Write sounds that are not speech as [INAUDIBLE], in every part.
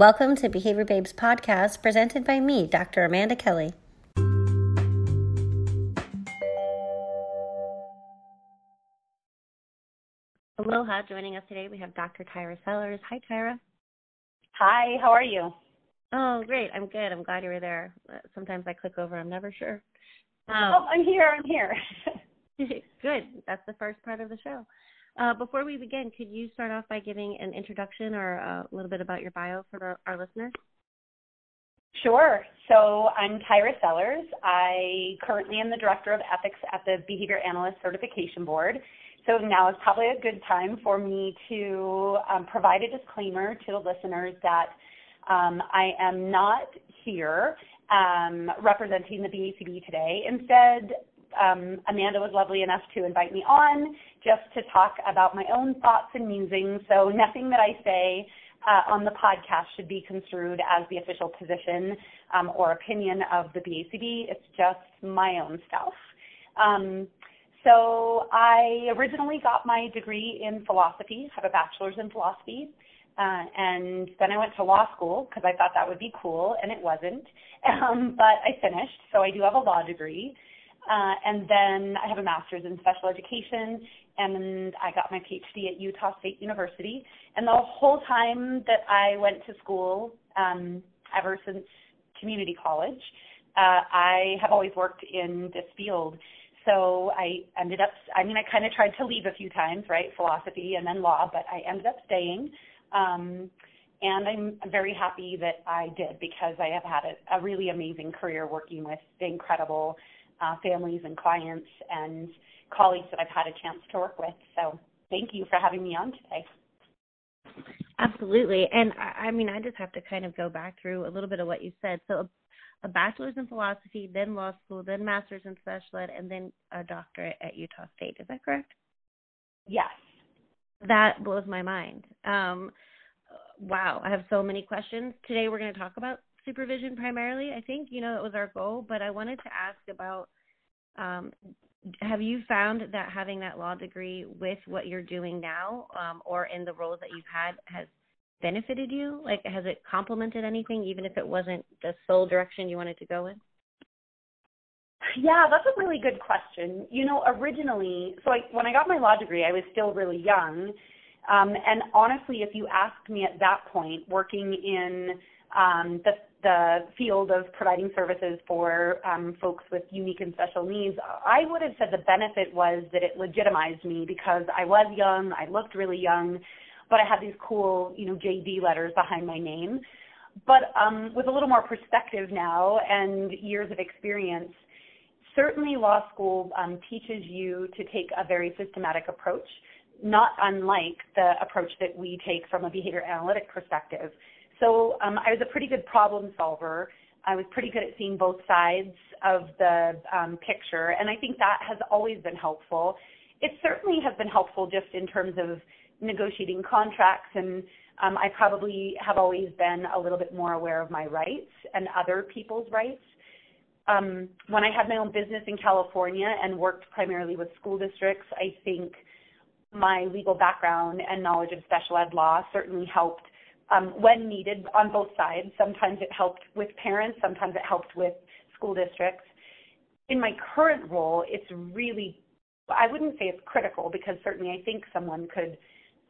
Welcome to Behavior Babes podcast presented by me, Dr. Amanda Kelly. Aloha, joining us today we have Dr. Tyra Sellers. Hi, Tyra. Hi, how are you? Oh, great. I'm good. I'm glad you were there. Sometimes I click over, I'm never sure. Um, oh, I'm here. I'm here. [LAUGHS] good. That's the first part of the show. Uh, before we begin, could you start off by giving an introduction or a little bit about your bio for the, our listeners? Sure. So I'm Tyra Sellers. I currently am the Director of Ethics at the Behavior Analyst Certification Board. So now is probably a good time for me to um, provide a disclaimer to the listeners that um, I am not here um, representing the BACB today. Instead, um, Amanda was lovely enough to invite me on just to talk about my own thoughts and musings. So nothing that I say uh, on the podcast should be construed as the official position um, or opinion of the BACB. It's just my own stuff. Um, so I originally got my degree in philosophy, have a bachelor's in philosophy. Uh, and then I went to law school because I thought that would be cool, and it wasn't. [LAUGHS] Um, but I finished, so I do have a law degree. Uh, and then I have a master's in special education, and I got my PhD at Utah State University. And the whole time that I went to school, um, ever since community college, uh, I have always worked in this field. So I ended up, I mean, I kind of tried to leave a few times, right? Philosophy and then law, but I ended up staying. Um, and I'm very happy that I did because I have had a, a really amazing career working with the incredible uh, families and clients and colleagues that I've had a chance to work with. So thank you for having me on today. Absolutely. And I, I mean, I just have to kind of go back through a little bit of what you said. So, a, a bachelor's in philosophy, then law school, then master's in special ed, and then a doctorate at Utah State. Is that correct? Yes. That blows my mind. Um, wow, I have so many questions. Today we're going to talk about supervision primarily. I think you know that was our goal, but I wanted to ask about um, have you found that having that law degree with what you're doing now um, or in the roles that you've had has benefited you? Like, has it complemented anything, even if it wasn't the sole direction you wanted to go in? Yeah, that's a really good question. You know, originally, so I, when I got my law degree, I was still really young. Um, and honestly, if you asked me at that point, working in um, the the field of providing services for um, folks with unique and special needs, I would have said the benefit was that it legitimized me because I was young, I looked really young, but I had these cool, you know, JD letters behind my name. But um, with a little more perspective now and years of experience, certainly law school um, teaches you to take a very systematic approach, not unlike the approach that we take from a behavior analytic perspective so um, I was a pretty good problem solver. I was pretty good at seeing both sides of the um, picture, and I think that has always been helpful. It certainly has been helpful just in terms of negotiating contracts, and um, I probably have always been a little bit more aware of my rights and other people's rights. Um, when I had my own business in California and worked primarily with school districts, I think my legal background and knowledge of special ed law certainly helped um, when needed on both sides. Sometimes it helped with parents, sometimes it helped with school districts. In my current role, it's really, I wouldn't say it's critical because certainly I think someone could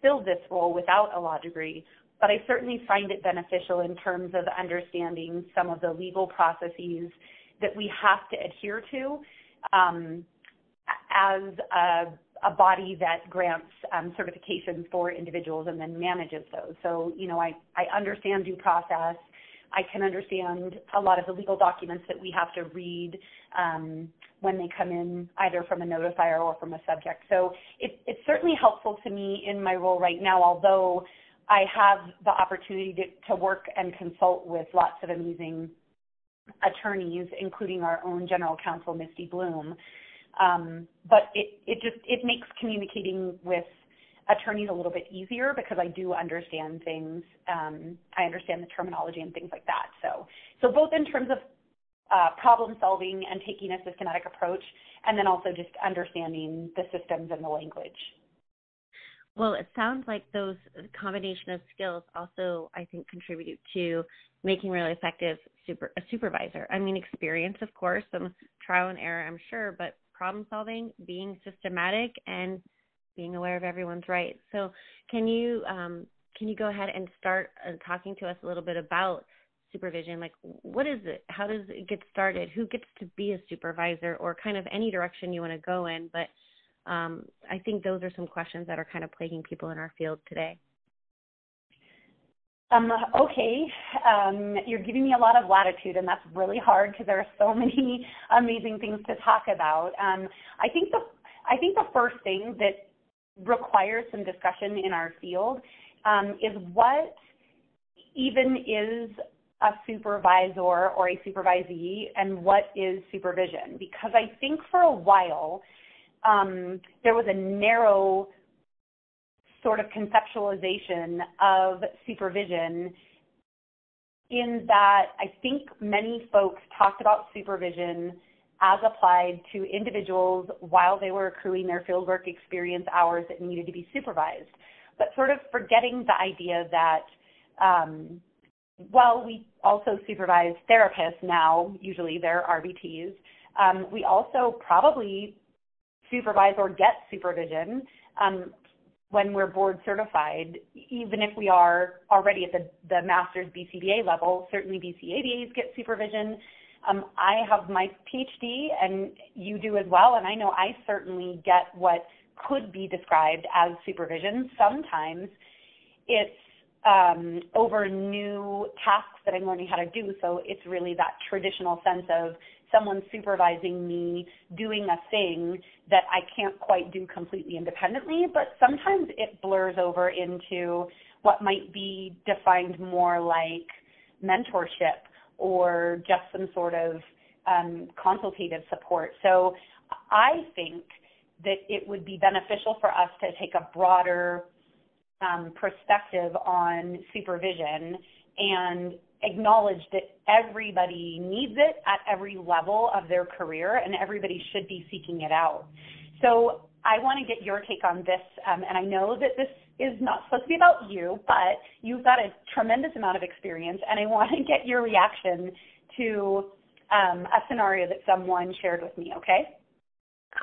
fill this role without a law degree, but I certainly find it beneficial in terms of understanding some of the legal processes that we have to adhere to um, as a a body that grants um, certifications for individuals and then manages those. So, you know, I, I understand due process. I can understand a lot of the legal documents that we have to read um, when they come in, either from a notifier or from a subject. So it, it's certainly helpful to me in my role right now, although I have the opportunity to, to work and consult with lots of amazing attorneys, including our own general counsel, Misty Bloom. Um, but it, it just it makes communicating with attorneys a little bit easier because I do understand things. Um, I understand the terminology and things like that. So so both in terms of uh, problem solving and taking a systematic approach, and then also just understanding the systems and the language. well, it sounds like those combination of skills also, I think, contribute to making really effective super a supervisor. I mean, experience, of course, some trial and error, I'm sure, but problem solving, being systematic, and being aware of everyone's rights. So, can you um, can you go ahead and start uh, talking to us a little bit about supervision? Like, what is it? How does it get started? Who gets to be a supervisor, or kind of any direction you want to go in? But um, I think those are some questions that are kind of plaguing people in our field today. Um, okay, um, you're giving me a lot of latitude, and that's really hard because there are so [LAUGHS] many amazing things to talk about. Um, I think the I think the first thing that requires some discussion in our field um, is what even is a supervisor or a supervisee, and what is supervision? Because I think for a while um, there was a narrow sort of conceptualization of supervision in that I think many folks talked about supervision as applied to individuals while they were accruing their fieldwork experience hours that needed to be supervised, but sort of forgetting the idea that um, while we also supervise therapists now, usually they're RBTs, um, we also probably supervise or get supervision um, when we're board certified, even if we are already at the, the master's BCBA level, certainly BCABAs get supervision. Um, I have my PhD and you do as well, and I know I certainly get what could be described as supervision. Sometimes it's um, over new tasks that I'm learning how to do, so it's really that traditional sense of someone supervising me doing a thing that I can't quite do completely independently, but sometimes it blurs over into what might be defined more like mentorship or just some sort of um, consultative support. So I think that it would be beneficial for us to take a broader um, perspective on supervision and acknowledge that everybody needs it at every level of their career and everybody should be seeking it out. So I want to get your take on this, um, and I know that this is not supposed to be about you, but you've got a tremendous amount of experience, and I [LAUGHS] want to get your reaction to um, a scenario that someone shared with me, okay?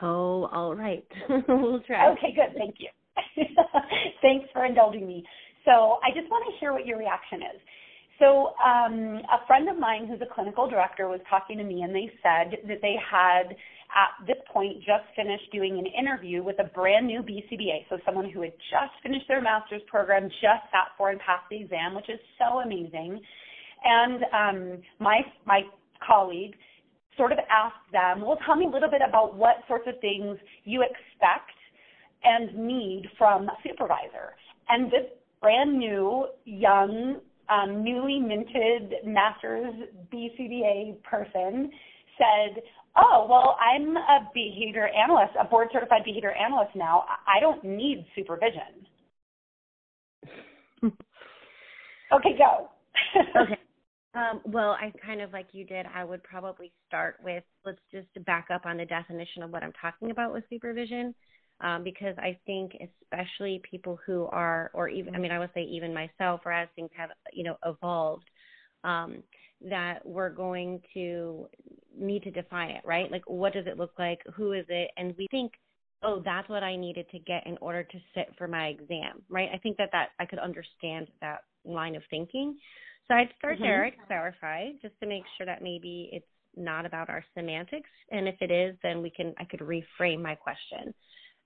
Oh, all right. [LAUGHS] we'll try. Okay, good. Thank you. [LAUGHS] Thanks for indulging me. So I just want to hear what your reaction is. So um, a friend of mine who's a clinical director was talking to me, and they said that they had at this point just finished doing an interview with a brand new BCBA, so someone who had just finished their master's program, just sat for and passed the exam, which is so amazing. And um, my my colleague sort of asked them, well, tell me a little bit about what sorts of things you expect and need from a supervisor. And this brand new young um, newly minted master's BCBA person said, oh, well, I'm a behavior analyst, a board certified behavior analyst now. I don't need supervision. [LAUGHS] okay, go. [LAUGHS] okay. Um, well, I kind of like you did, I would probably start with let's just back up on the definition of what I'm talking about with supervision um, because I think especially people who are, or even, I mean, I would say even myself, or as things have, you know, evolved, um, that we're going to need to define it, right? Like, what does it look like? Who is it? And we think, oh, that's what I needed to get in order to sit for my exam, right? I think that that I could understand that line of thinking. So I'd start mm-hmm. there, I'd clarify just to make sure that maybe it's not about our semantics, and if it is, then we can I could reframe my question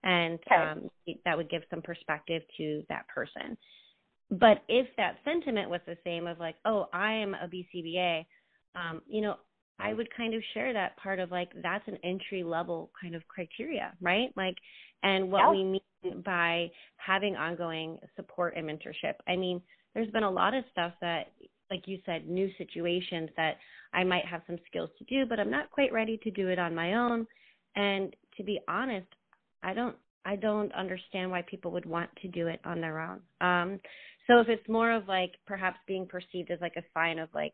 and okay. um, that would give some perspective to that person. But if that sentiment was the same of like, oh, I am a BCBA, um, you know, I would kind of share that part of like that's an entry level kind of criteria, right? Like, and what yeah. we mean by having ongoing support and mentorship. I mean, there's been a lot of stuff that, like you said, new situations that I might have some skills to do, but I'm not quite ready to do it on my own. And to be honest, I don't I don't understand why people would want to do it on their own. Um, so if it's more of like perhaps being perceived as like a sign of like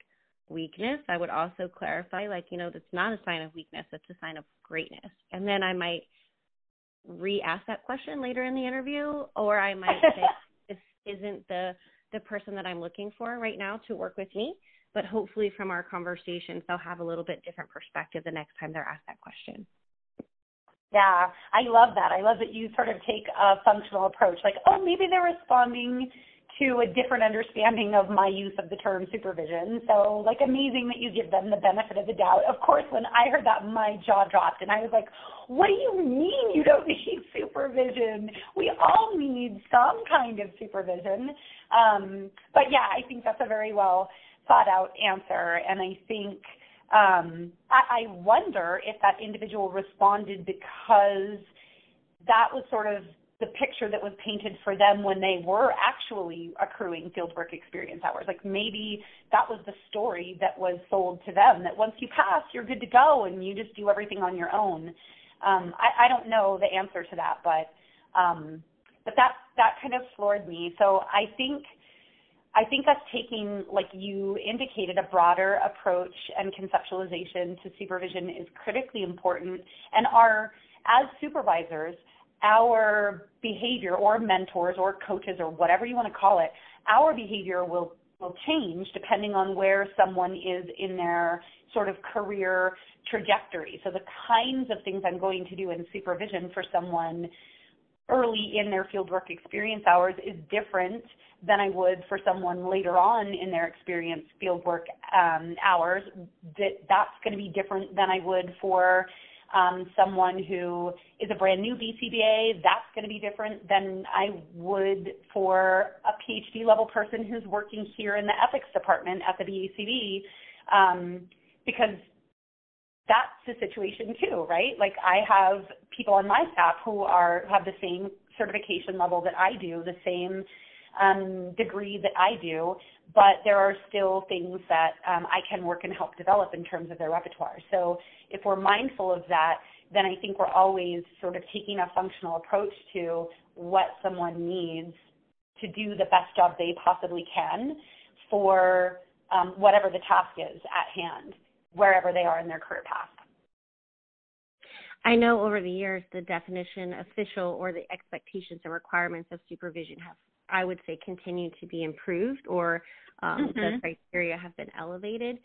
weakness, I would also clarify like, you know, that's not a sign of weakness, it's a sign of greatness. And then I might re-ask that question later in the interview, or I might say [LAUGHS] this isn't the the person that I'm looking for right now to work with me. But hopefully, from our conversations, they'll have a little bit different perspective the next time they're asked that question. Yeah, I love that. I love that you sort of take a functional approach. Like, oh, maybe they're responding to a different understanding of my use of the term supervision. So, like, amazing that you give them the benefit of the doubt. Of course, when I heard that, my jaw dropped, and I was like, what do you mean you don't [LAUGHS] need supervision? We all need some kind of supervision. Um, but yeah, I think that's a very well thought out answer, and I think um, I, I wonder if that individual responded because that was sort of the picture that was painted for them when they were actually accruing fieldwork experience hours. Like maybe that was the story that was sold to them that once you pass, you're good to go and you just do everything on your own. Um, I, I don't know the answer to that, but um, but that that kind of floored me. So I think I think us taking, like you indicated, a broader approach and conceptualization to supervision is critically important. And our, as supervisors, our behavior or mentors or coaches or whatever you want to call it, our behavior will will change depending on where someone is in their sort of career trajectory. So the kinds of things I'm going to do in supervision for someone early in their fieldwork experience hours is different than I would for someone later on in their experience fieldwork um, hours. That that's going to be different than I would for um, someone who is a brand new BCBA. That's going to be different than I would for a PhD level person who's working here in the ethics department at the BACB, um, because that's the situation too, right? Like I have people on my staff who are have the same certification level that I do, the same um, degree that I do, but there are still things that um, I can work and help develop in terms of their repertoire. So if we're mindful of that, then I think we're always sort of taking a functional approach to what someone needs to do the best job they possibly can for um, whatever the task is at hand wherever they are in their career path. I know over the years the definition, official, or the expectations and requirements of supervision have, I would say, continued to be improved or um, mm-hmm. the criteria have been elevated.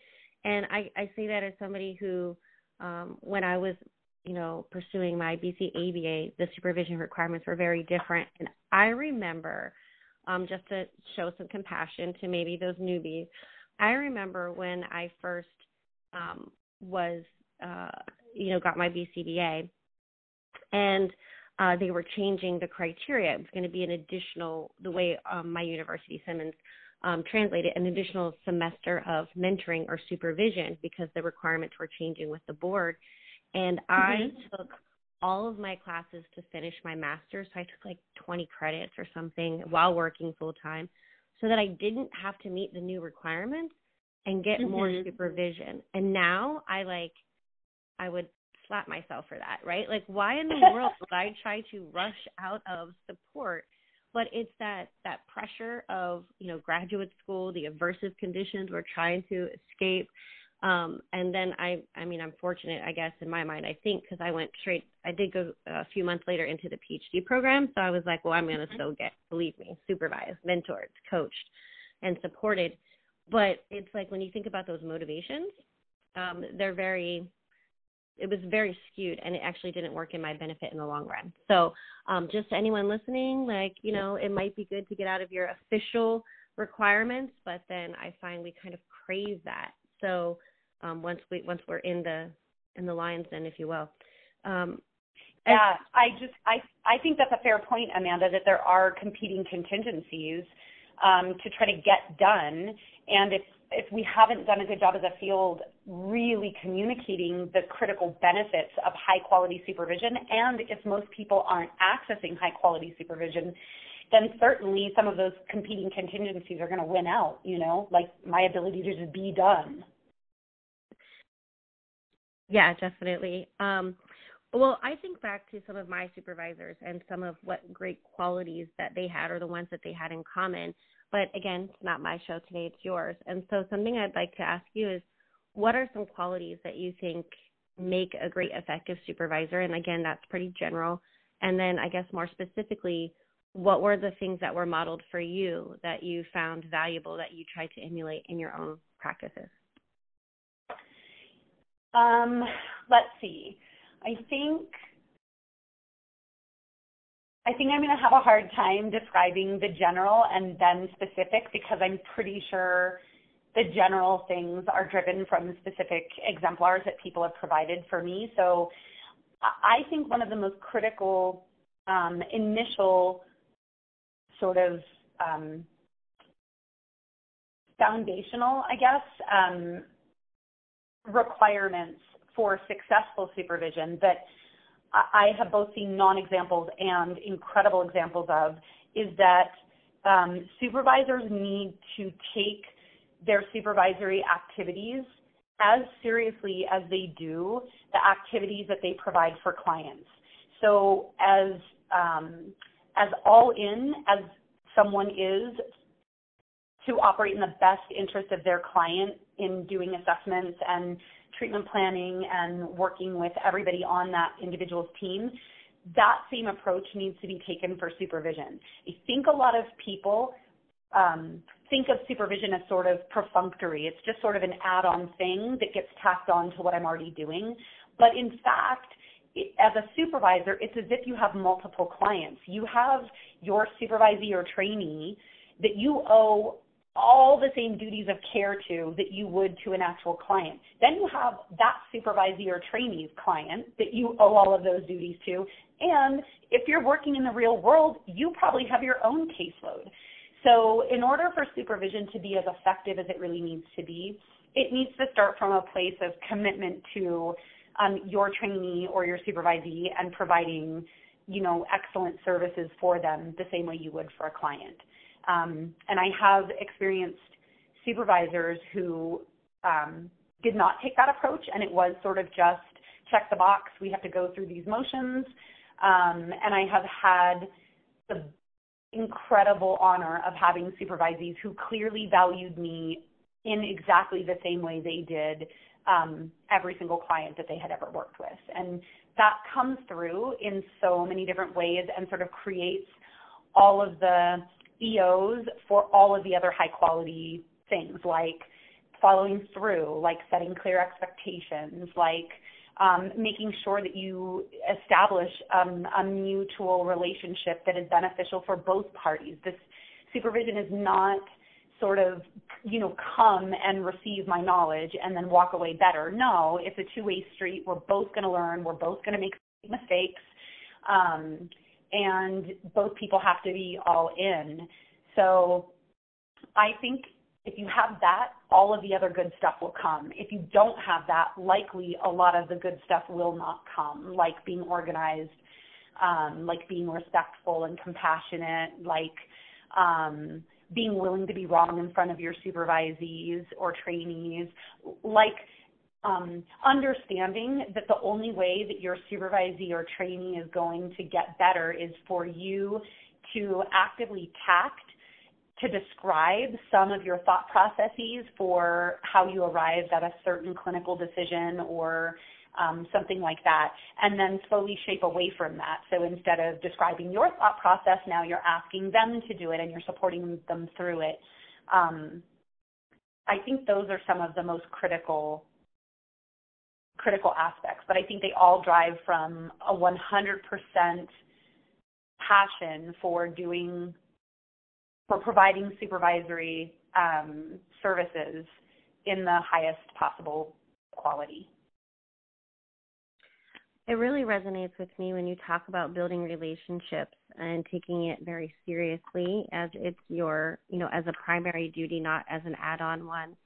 And I, I say that as somebody who, um, when I was, you know, pursuing my BC ABA, the supervision requirements were very different. And I remember, um, just to show some compassion to maybe those newbies, I remember when I first um, was uh, you know got my BCBA, and uh, they were changing the criteria. It was going to be an additional the way um, my university Simmons um, translated an additional semester of mentoring or supervision because the requirements were changing with the board. And mm-hmm. I took all of my classes to finish my master's. So I took like 20 credits or something while working full time so that I didn't have to meet the new requirements and get mm-hmm. more supervision. And now I like I would slap myself for that, right? Like why in the [LAUGHS] world would I try to rush out of support? But it's that that pressure of, you know, graduate school, the aversive conditions we're trying to escape. Um, and then I, I mean, I'm fortunate, I guess, in my mind, I think, because I went straight, I did go a few months later into the PhD program. So I was like, well, I'm going to mm-hmm. still get, believe me, supervised, mentored, coached, and supported but it's like when you think about those motivations, um, they're very it was very skewed and it actually didn't work in my benefit in the long run. So um, just anyone listening, like, you know, it might be good to get out of your official requirements, but then I find we kind of crave that. So um, once we once we're in the in the lines then if you will. Um, yeah, I just I I think that's a fair point, Amanda, that there are competing contingencies um, to try to get done. And if if we haven't done a good job as a field really communicating the critical benefits of high quality supervision, and if most people aren't accessing high quality supervision, then certainly some of those competing contingencies are going to win out, you know, like my ability to just be done. Yeah, definitely. Um, well, I think back to some of my supervisors and some of what great qualities that they had or the ones that they had in common. But again, it's not my show today, it's yours. And so something I'd like to ask you is what are some qualities that you think make a great effective supervisor? And again, that's pretty general. And then I guess more specifically, what were the things that were modeled for you that you found valuable that you tried to emulate in your own practices? Um, let's see. I think I think I'm going to have a hard time describing the general and then specific because I'm pretty sure the general things are driven from specific exemplars that people have provided for me. So I think one of the most critical um, initial sort of um, foundational, I guess, um, requirements for successful supervision that I have both seen non-examples and incredible examples of is that um, supervisors need to take their supervisory activities as seriously as they do the activities that they provide for clients. So as um, as all in as someone is to operate in the best interest of their client in doing assessments and treatment planning and working with everybody on that individual's team, that same approach needs to be taken for supervision. I think a lot of people um, think of supervision as sort of perfunctory. It's just sort of an add-on thing that gets tacked on to what I'm already doing. But in fact, as a supervisor, it's as if you have multiple clients. You have your supervisee or trainee that you owe all the same duties of care to that you would to an actual client. Then you have that supervisee or trainee's client that you owe all of those duties to. And if you're working in the real world, you probably have your own caseload. So in order for supervision to be as effective as it really needs to be, it needs to start from a place of commitment to um, your trainee or your supervisee and providing, you know, excellent services for them the same way you would for a client. Um, and I have experienced supervisors who um, did not take that approach, and it was sort of just check the box. We have to go through these motions. Um, and I have had the incredible honor of having supervisees who clearly valued me in exactly the same way they did um, every single client that they had ever worked with. And that comes through in so many different ways and sort of creates all of the EOs for all of the other high quality things like following through, like setting clear expectations, like um, making sure that you establish um, a mutual relationship that is beneficial for both parties. This supervision is not sort of, you know, come and receive my knowledge and then walk away better. No, it's a two-way street. We're both going to learn. We're both going to make mistakes. Um, and both people have to be all in. So I think if you have that, all of the other good stuff will come. If you don't have that, likely a lot of the good stuff will not come, like being organized, um, like being respectful and compassionate, like um, being willing to be wrong in front of your supervisees or trainees, like um, understanding that the only way that your supervisee or trainee is going to get better is for you to actively tact to describe some of your thought processes for how you arrived at a certain clinical decision or um, something like that, and then slowly shape away from that. So instead of describing your thought process, now you're asking them to do it and you're supporting them through it. Um, I think those are some of the most critical critical aspects, but I think they all drive from a 100% passion for doing for providing supervisory um, services in the highest possible quality. It really resonates with me when you talk about building relationships and taking it very seriously as it's your, you know, as a primary duty, not as an add on one.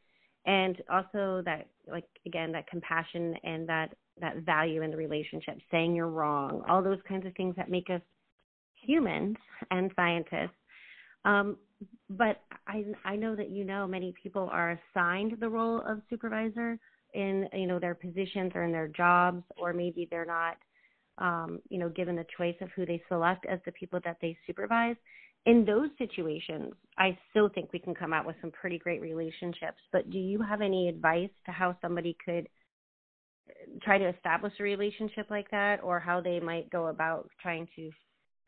And also that like again, that compassion and that that value in the relationship, saying you're wrong, all those kinds of things that make us humans and scientists. Um, but I I know that you know many people are assigned the role of supervisor in you know their positions or in their jobs or maybe they're not um, you know given the choice of who they select as the people that they supervise in those situations i still think we can come out with some pretty great relationships but do you have any advice to how somebody could try to establish a relationship like that, or how they might go about trying to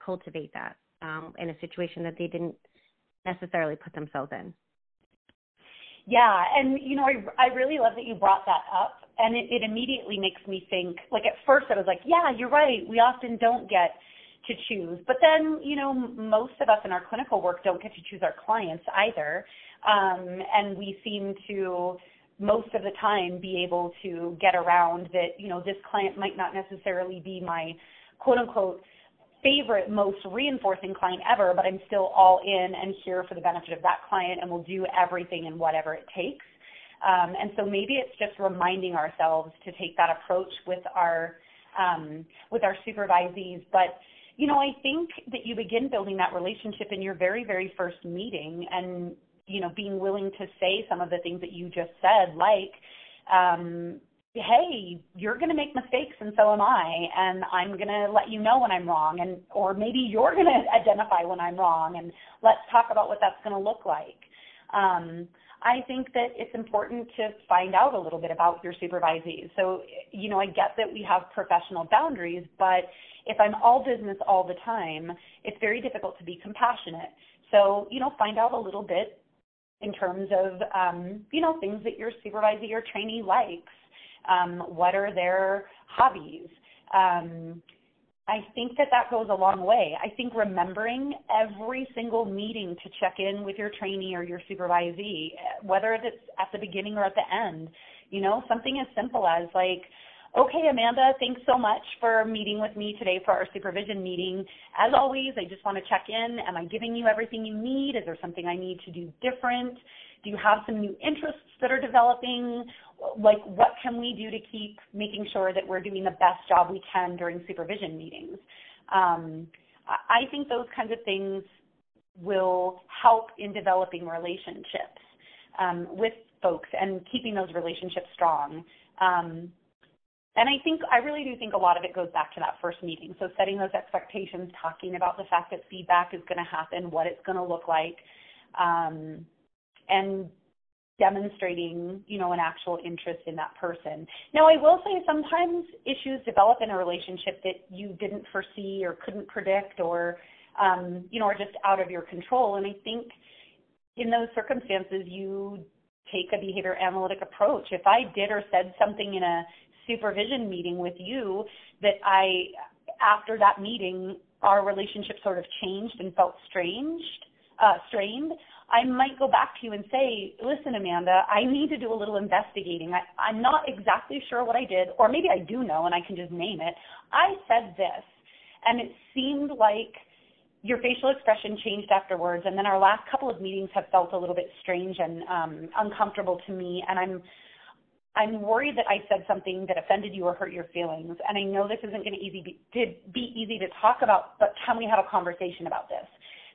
cultivate that um, in a situation that they didn't necessarily put themselves in. Yeah, and you know, I I really love that you brought that up, and it, it immediately makes me think. Like at first, I was like, yeah, you're right. We often don't get to choose, but then you know, most of us in our clinical work don't get to choose our clients either, um, and we seem to most of the time be able to get around that. You know, this client might not necessarily be my quote unquote favorite, most reinforcing client ever, but I'm still all in and here for the benefit of that client and will do everything and whatever it takes. Um, and so maybe it's just reminding ourselves to take that approach with our um, with our supervisees. But you know, I think that you begin building that relationship in your very, very first meeting, and you know, being willing to say some of the things that you just said, like, um, hey, you're going to make mistakes and so am I, and I'm going to let you know when I'm wrong, and or maybe you're going [LAUGHS] to identify when I'm wrong, and let's talk about what that's going to look like. Um, I think that it's important to find out a little bit about your supervisees. So, you know, I get that we have professional boundaries, but if I'm all business all the time, it's very difficult to be compassionate. So, you know, find out a little bit in terms of, um, you know, things that your supervisee or trainee likes um, what are their hobbies? Um, I think that that goes a long way. I think remembering every single meeting to check in with your trainee or your supervisee, whether it's at the beginning or at the end, you know, something as simple as like, okay, Amanda, thanks so much for meeting with me today for our supervision meeting. As always, I just want to check in. Am I giving you everything you need? Is there something I need to do different? Do you have some new interests that are developing? Like, what can we do to keep making sure that we're doing the best job we can during supervision meetings? Um, I think those kinds of things will help in developing relationships um, with folks and keeping those relationships strong. Um, and I think I really do think a lot of it goes back to that first meeting. So setting those expectations, talking about the fact that feedback is going to happen, what it's going to look like, um, and demonstrating, you know, an actual interest in that person. Now, I will say sometimes issues develop in a relationship that you didn't foresee or couldn't predict or, um, you know, are just out of your control. And I think in those circumstances, you take a behavior analytic approach. If I did or said something in a supervision meeting with you that I, after that meeting, our relationship sort of changed and felt strange, uh, strained, I might go back to you and say, listen, Amanda, I need to do a little investigating. I, I'm not exactly sure what I did, or maybe I do know and I can just name it. I said this, and it seemed like your facial expression changed afterwards, and then our last couple of meetings have felt a little bit strange and um, uncomfortable to me, and I'm I'm worried that I said something that offended you or hurt your feelings, and I know this isn't going to easy be, to be easy to talk about, but can we have a conversation about this?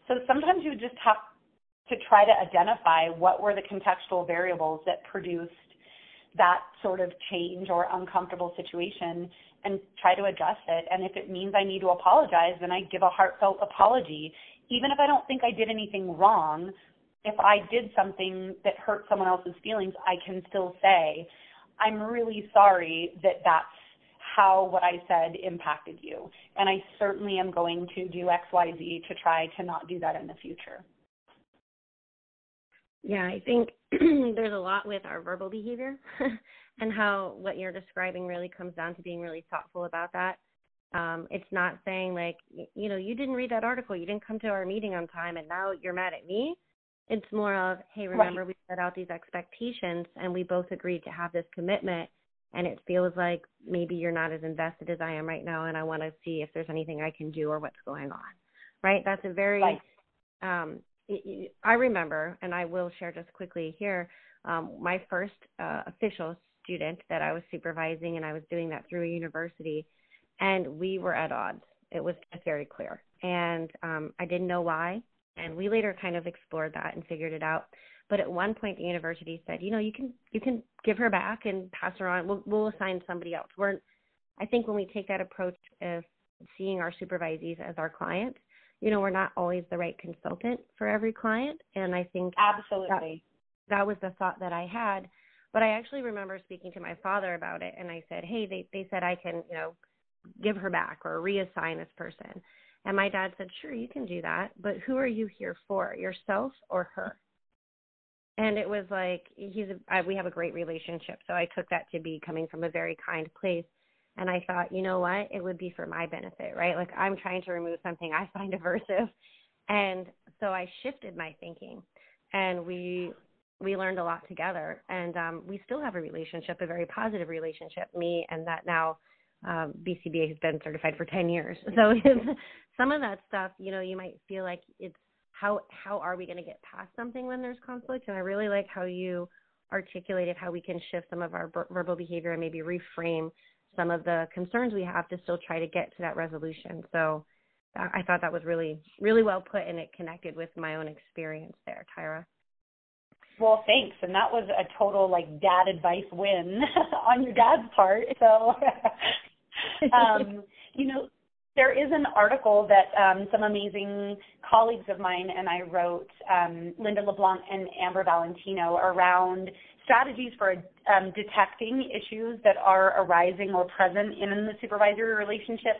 So sometimes you just talk to try to identify what were the contextual variables that produced that sort of change or uncomfortable situation and try to address it. And if it means I need to apologize, then I give a heartfelt apology. Even if I don't think I did anything wrong, if I did something that hurt someone else's feelings, I can still say, I'm really sorry that that's how what I said impacted you. And I certainly am going to do XYZ to try to not do that in the future. Yeah, I think [CLEARS THROAT] there's a lot with our verbal behavior [LAUGHS] and how what you're describing really comes down to being really thoughtful about that. Um, it's not saying like, you know, you didn't read that article, you didn't come to our meeting on time, and now you're mad at me. It's more of, hey, remember right. we set out these expectations and we both agreed to have this commitment, and it feels like maybe you're not as invested as I am right now, and I want to see if there's anything I can do or what's going on. Right? That's a very right. um, I remember, and I will share just quickly here, um, my first uh, official student that I was supervising, and I was doing that through a university, and we were at odds. It was just very clear, and um, I didn't know why. And we later kind of explored that and figured it out. But at one point, the university said, you know, you can you can give her back and pass her on. We'll, we'll assign somebody else. We're, I think when we take that approach of seeing our supervisees as our client, you know, we're not always the right consultant for every client. And I think absolutely that, that was the thought that I had But I actually remember speaking to my father about it, and I said, "Hey, they they said I can, you know, give her back or reassign this person." And my dad said, "Sure, you can do that, but who are you here for? Yourself or her?" And it was like he's a, I, we have a great relationship, so I took that to be coming from a very kind place. And I thought, you know what? It would be for my benefit, right? Like I'm trying to remove something I find [LAUGHS] aversive. And so I shifted my thinking and we we learned a lot together and um we still have a relationship, a very positive relationship, me and that now um BCBA has been certified for 10 years. [LAUGHS] So some of that stuff, you know, you might feel like it's how how are we going to get past something when there's conflict and I really like how you articulated how we can shift some of our verbal behavior and maybe reframe some of the concerns we have to still try to get to that resolution. So I thought that was really, really well put, and it connected with my own experience there, Tyra. Well, thanks, and that was a total like dad advice win [LAUGHS] on your dad's part. So, [LAUGHS] um, you know, there is an article that um, some amazing colleagues of mine and I wrote, um, Linda LeBlanc and Amber Valentino, around strategies for um, detecting issues that are arising or present in the supervisory relationship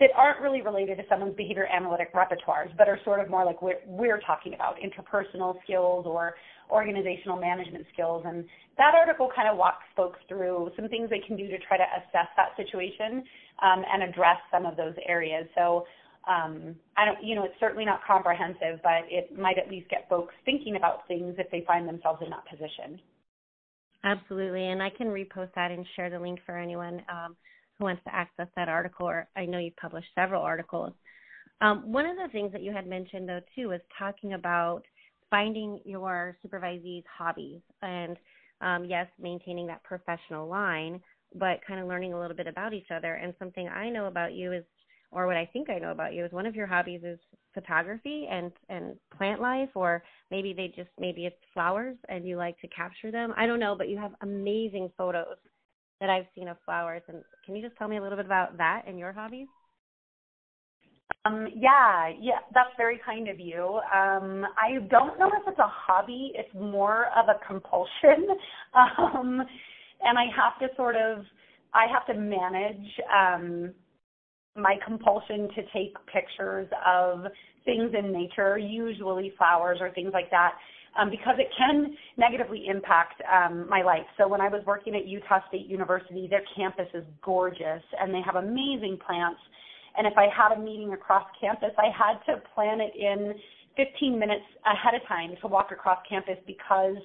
that aren't really related to someone's behavior analytic repertoires, but are sort of more like we're, we're talking about interpersonal skills or organizational management skills. And that article kind of walks folks through some things they can do to try to assess that situation um, and address some of those areas. So um, I don't, you know, it's certainly not comprehensive, but it might at least get folks thinking about things if they find themselves in that position. Absolutely, and I can repost that and share the link for anyone um, who wants to access that article. Or I know you've published several articles. Um, one of the things that you had mentioned, though, too, was talking about finding your supervisee's hobbies and um, yes, maintaining that professional line, but kind of learning a little bit about each other. And something I know about you is, or what I think I know about you is, one of your hobbies is photography and and plant life or maybe they just maybe it's flowers and you like to capture them. I don't know but you have amazing photos that i've seen of flowers. And can you just tell me a little bit about that and your hobbies um, yeah, yeah, that's very kind of you. Um, I don't know if it's a hobby; it's more of a compulsion, [LAUGHS] um, and I have to sort of, I have to manage um, my compulsion to take pictures of things in nature, usually flowers or things like that, um, because it can negatively impact um, my life. So when I was working at Utah State University, their campus is gorgeous and they have amazing plants. And if I had a meeting across campus, I had to plan it in 15 minutes ahead of time to walk across campus because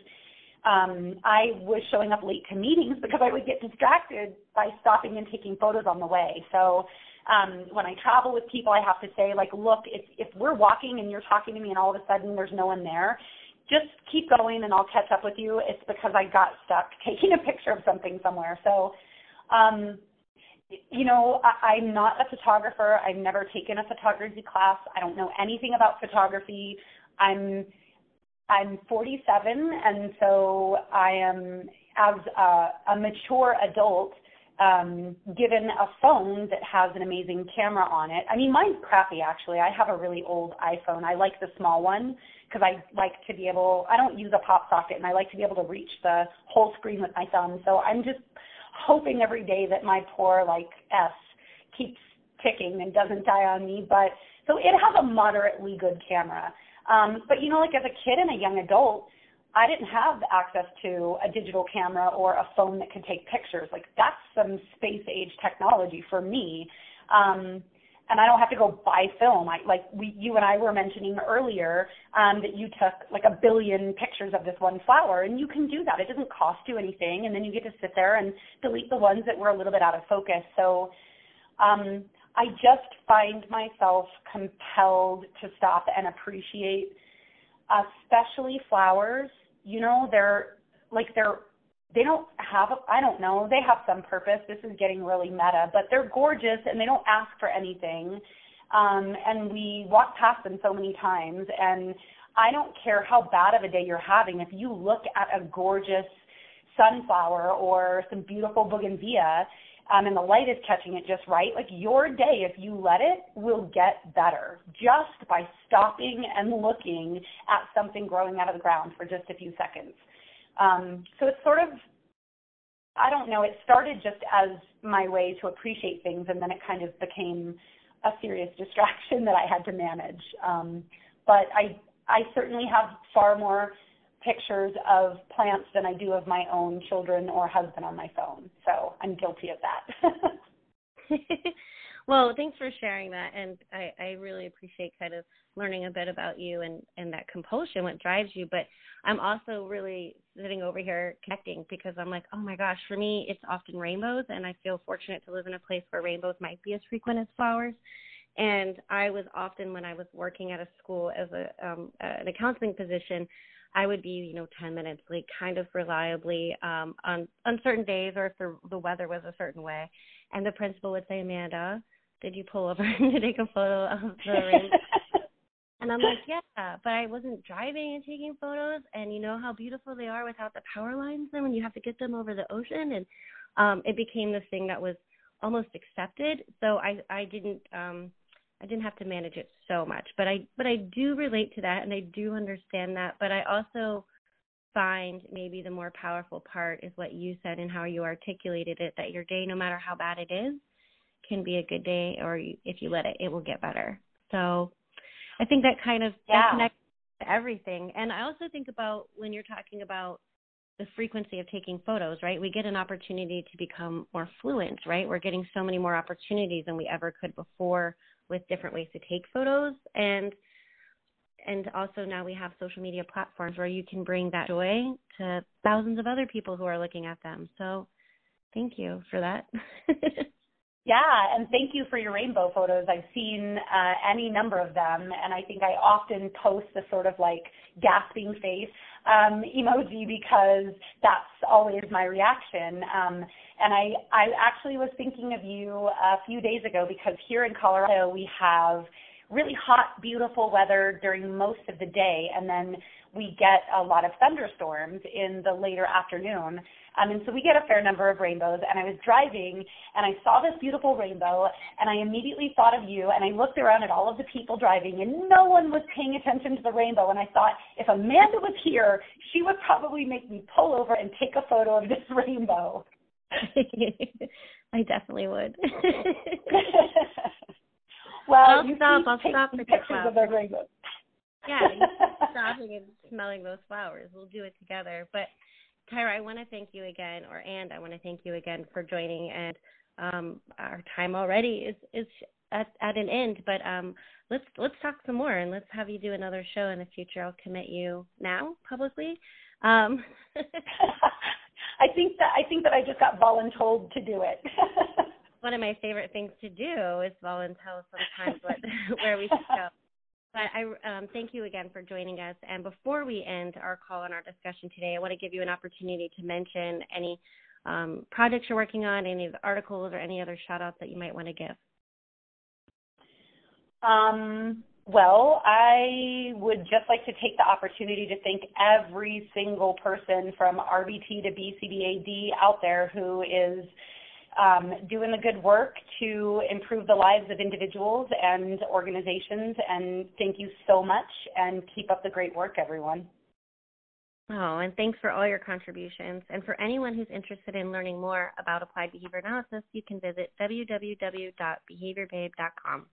um, I was showing up late to meetings [LAUGHS] because I would get distracted by stopping and taking photos on the way. So um, when I travel with people, I have to say, like, look, if, if we're walking and you're talking to me and all of a sudden there's no one there, just keep going and I'll catch up with you. It's because I got stuck taking a picture of something somewhere. So, um, you know, I, I'm not a photographer. I've never taken a photography class. I don't know anything about photography. I'm I'm 47, and so I am as a, a mature adult um, given a phone that has an amazing camera on it. I mean, mine's crappy actually. I have a really old iPhone. I like the small one because I like to be able. I don't use a pop socket, and I like to be able to reach the whole screen with my thumb. So I'm just hoping every day that my poor like S keeps ticking and doesn't die on me. But so it has a moderately good camera. Um, but you know, like as a kid and a young adult, I didn't have access to a digital camera or a phone that could take pictures. Like that's some space age technology for me. Um, and I don't have to go buy film. I like we you and I were mentioning earlier um, that you took like a billion pictures of this one flower, and you can do that. It doesn't cost you anything, and then you get to sit there and delete the ones that were a little bit out of focus. So um, I just find myself compelled to stop and appreciate especially flowers, you know, they're like they're they don't have I don't know, they have some purpose. This is getting really meta, but they're gorgeous and they don't ask for anything. Um and we walk past them so many times and I don't care how bad of a day you're having if you look at a gorgeous sunflower or some beautiful bougainvillea um, and the light is catching it just right, like your day, if you let it, will get better just by stopping and looking at something growing out of the ground for just a few seconds. Um, so it's sort of I don't know, it started just as my way to appreciate things, and then it kind of became a serious [LAUGHS] distraction that I had to manage. Um, but I I certainly have far more pictures of plants than I do of my own children or husband on my phone. So I'm guilty of that. [LAUGHS] [LAUGHS] well, thanks for sharing that, and I, I really appreciate kind of learning a bit about you and and that compulsion, what drives you. But I'm also really sitting over here connecting because I'm like, oh my gosh, for me, it's often rainbows, and I feel fortunate to live in a place where rainbows might be as frequent as flowers. And I was often when I was working at a school as a um, an counseling position, I would be, you know, 10 minutes late kind of reliably um, on, on certain days or if the, the weather was a certain way. And the principal would say, Amanda, did you pull over [LAUGHS] to take a photo of the rain? [LAUGHS] and I'm like, yeah, but I wasn't driving and taking photos. And you know how beautiful they are without the power lines and when you have to get them over the ocean. And um, it became this thing that was almost accepted. So I, I didn't, um, I didn't have to manage it so much, but I but I do relate to that and I do understand that, but I also find maybe the more powerful part is what you said and how you articulated it that your day no matter how bad it is can be a good day or if you let it it will get better. So I think that kind of yeah. connects to everything. And I also think about when you're talking about the frequency of taking photos, right? We get an opportunity to become more fluent, right? We're getting so many more opportunities than we ever could before with different ways to take photos and and also now we have social media platforms where you can bring that joy to thousands of other people who are looking at them. So thank you for that. [LAUGHS] yeah, and thank you for your rainbow photos. I've seen uh, any number of them, and I think I often post the sort of like gasping face um, emoji because that's always my reaction. Um, and I, I actually was thinking of you a few days ago because here in Colorado we have really hot, beautiful weather during most of the day, and then we get a lot of thunderstorms in the later afternoon. Um, and so we get a fair number of rainbows. And I was driving and I saw this beautiful rainbow and I immediately thought of you and I looked around at all of the people driving and no one was paying attention to the rainbow. And I thought, if Amanda was here, she would probably make me pull over and take a photo of this [LAUGHS] rainbow. [LAUGHS] I definitely would. [LAUGHS] well, I'll you stop. I'll stop the pictures of the rainbow. yeah, stopping and smelling those flowers. We'll do it together. But Tyra, I want to thank you again, or and I want to thank you again for joining. And um, our time already is is at, at an end, but um, let's let's talk some more, and let's have you do another show in the future. I'll commit you now publicly. Um, [LAUGHS] I think that I think that I just got voluntold to do it. [LAUGHS] One of my favorite things to do is voluntold sometimes what, [LAUGHS] where we should go. But I um, thank you again for joining us. And before we end our call and our discussion today, I want to give you an opportunity to mention any um, projects you're working on, any of the articles, or any other shout outs that you might want to give. Um, well, I would just like to take the opportunity to thank every single person from RBT to BCBAD out there who is um, doing the good work to improve the lives of individuals and organizations. And thank you so much and keep up the great work, everyone. Oh, and thanks for all your contributions. And for anyone who's interested in learning more about applied behavior analysis, you can visit www.behaviorbabe.com.